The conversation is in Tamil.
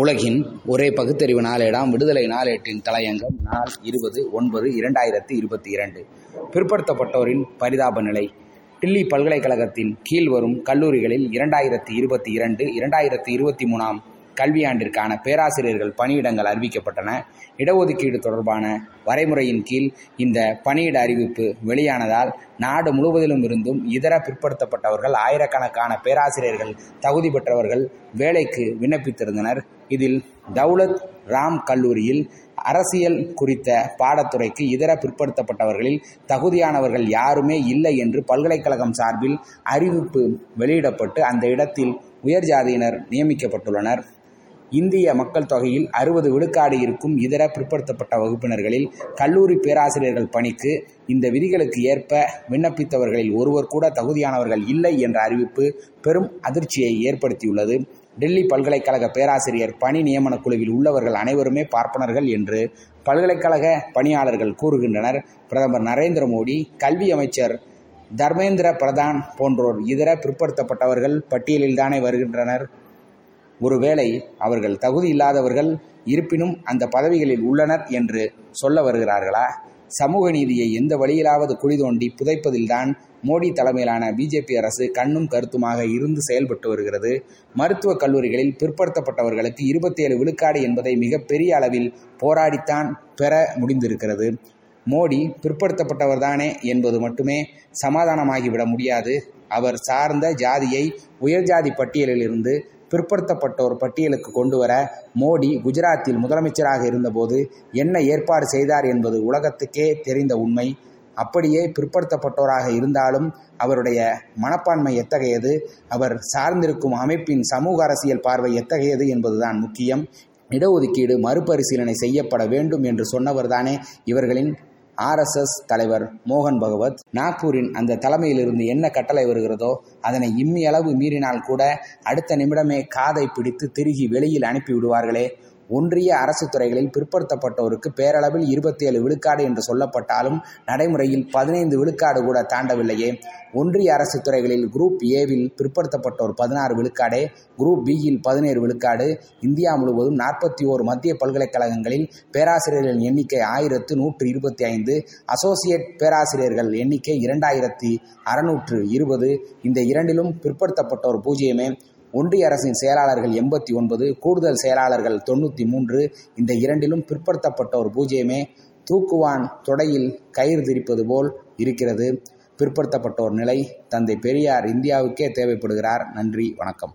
உலகின் ஒரே பகுத்தறிவு நாளேடாம் விடுதலை நாளேட்டின் தலையங்கம் நாள் இருபது ஒன்பது இரண்டாயிரத்தி இருபத்தி இரண்டு. பிற்படுத்தப்பட்டோரின் பரிதாப நிலை. டில்லி பல்கலைக்கழகத்தின் கீழ் வரும் கல்லூரிகளில் இரண்டாயிரத்தி இருபத்தி இரண்டு இரண்டாயிரத்தி இருபத்தி மூணாம் கல்வியாண்டிற்கான பேராசிரியர்கள் பணியிடங்கள் அறிவிக்கப்பட்டன. இடஒதுக்கீடு தொடர்பான வரைமுறையின் கீழ் இந்த பணியிட அறிவிப்பு வெளியானதால் நாடு முழுவதிலும் இருந்தும் இதர பிற்படுத்தப்பட்டவர்கள் ஆயிரக்கணக்கான பேராசிரியர்கள் தகுதி பெற்றவர்கள் வேலைக்கு விண்ணப்பித்திருந்தனர். இதில் தௌலத் ராம் கல்லூரியில் அரசியல் குறித்த பாடத்துறைக்கு இதர பிற்படுத்தப்பட்டவர்களில் தகுதியானவர்கள் யாருமே இல்லை என்று பல்கலைக்கழகம் சார்பில் அறிவிப்பு வெளியிடப்பட்டு அந்த இடத்தில் உயர் ஜாதியினர் நியமிக்கப்பட்டுள்ளனர். இந்திய மக்கள் தொகையில் அறுபது விழுக்காடு இருக்கும் இதர பிற்படுத்தப்பட்ட வகுப்பினர்களில் கல்லூரி பேராசிரியர்கள் பணிக்கு இந்த விதிகளுக்கு ஏற்ப விண்ணப்பித்தவர்களில் ஒருவர் கூட தகுதியானவர்கள் இல்லை என்ற அறிவிப்பு பெரும் அதிர்ச்சியை ஏற்படுத்தியுள்ளது. டெல்லி பல்கலைக்கழக பேராசிரியர் பணி நியமன குழுவில் உள்ளவர்கள் அனைவருமே பார்ப்பனர்கள் என்று பல்கலைக்கழக பணியாளர்கள் கூறுகின்றனர். பிரதமர் நரேந்திர மோடி கல்வி அமைச்சர் தர்மேந்திர பிரதான் போன்றோர் இதர பிற்படுத்தப்பட்டவர்கள் பட்டியலில்தானே வருகின்றனர். ஒருவேளை அவர்கள் தகுதி இல்லாதவர்கள் இருப்பினும் அந்த பதவிகளில் உள்ளனர் என்று சொல்ல வருகிறார்களா? சமூக நீதியை எந்த வழியிலாவது குழி தோண்டி புதைப்பதில்தான் மோடி தலைமையிலான பிஜேபி அரசு கண்ணும் கருத்துமாக இருந்து செயல்பட்டு வருகிறது. மருத்துவக் கல்லூரிகளில் பிற்படுத்தப்பட்டவர்களுக்கு இருபத்தி ஏழு விழுக்காடு என்பதை மிகப்பெரிய அளவில் போராடித்தான் பெற முடிந்திருக்கிறது. மோடி பிற்படுத்தப்பட்டவர்தானே என்பது மட்டுமே சமாதானமாகிவிட முடியாது. அவர் சார்ந்த ஜாதியை உயர்ஜாதி பட்டியலிலிருந்து பிற்படுத்தப்பட்டோர் பட்டியலுக்கு கொண்டு வர மோடி குஜராத்தில் முதலமைச்சராக இருந்தபோது என்ன ஏற்பாடு செய்தார் என்பது உலகத்துக்கே தெரிந்த உண்மை. அப்படியே பிற்படுத்தப்பட்டோராக இருந்தாலும் அவருடைய மனப்பான்மை எத்தகையது? அவர் சார்ந்திருக்கும் அமைப்பின் சமூக அரசியல் பார்வை எத்தகையது என்பதுதான் முக்கியம். இடஒதுக்கீடு மறுபரிசீலனை செய்யப்பட வேண்டும் என்று சொன்னவர்தானே இவர்களின் ஆர்எஸ்எஸ் தலைவர் மோகன் பகவத் நாக்பூரின் அந்த தலைமையிலிருந்து என்ன கட்டளை வருகிறதோ அதனை இம்மி அளவு மீறினால் கூட அடுத்த நிமிடமே காதை பிடித்து திருகி வெளியில் அனுப்பி விடுவார்களே. ஒன்றிய அரசு துறைகளில் பிற்படுத்தப்பட்டோருக்கு பேரளவில் இருபத்தி ஏழு விழுக்காடு என்று சொல்லப்பட்டாலும் நடைமுறையில் பதினைந்து விழுக்காடு கூட தாண்டவில்லையே. ஒன்றிய அரசு துறைகளில் குரூப் ஏவில் பிற்படுத்தப்பட்டோர் பதினாறு விழுக்காடே குரூப் பியில் பதினேழு விழுக்காடு இந்தியா முழுவதும் நாற்பத்தி ஓரு மத்திய பல்கலைக்கழகங்களில் பேராசிரியர்களின் எண்ணிக்கை ஆயிரத்து நூற்று இருபத்தி ஐந்து. அசோசியேட் பேராசிரியர்கள் எண்ணிக்கை இரண்டாயிரத்தி அறுநூற்று இருபது. இந்த இரண்டிலும் பிற்படுத்தப்பட்டோர் பூஜ்ஜியமே. ஒன்றிய அரசின் செயலாளர்கள் எண்பத்தி ஒன்பது கூடுதல் செயலாளர்கள் தொண்ணூற்றி மூன்று. இந்த இரண்டிலும் பிற்படுத்தப்பட்டோர் பூஜ்ஜியமே. தூக்குவான் தொடையில் கயிறு திரிப்பது போல் இருக்கிறது. பிற்படுத்தப்பட்டோர் நிலை தந்தை பெரியார் இந்தியாவுக்கே தேவைப்படுகிறார். நன்றி வணக்கம்.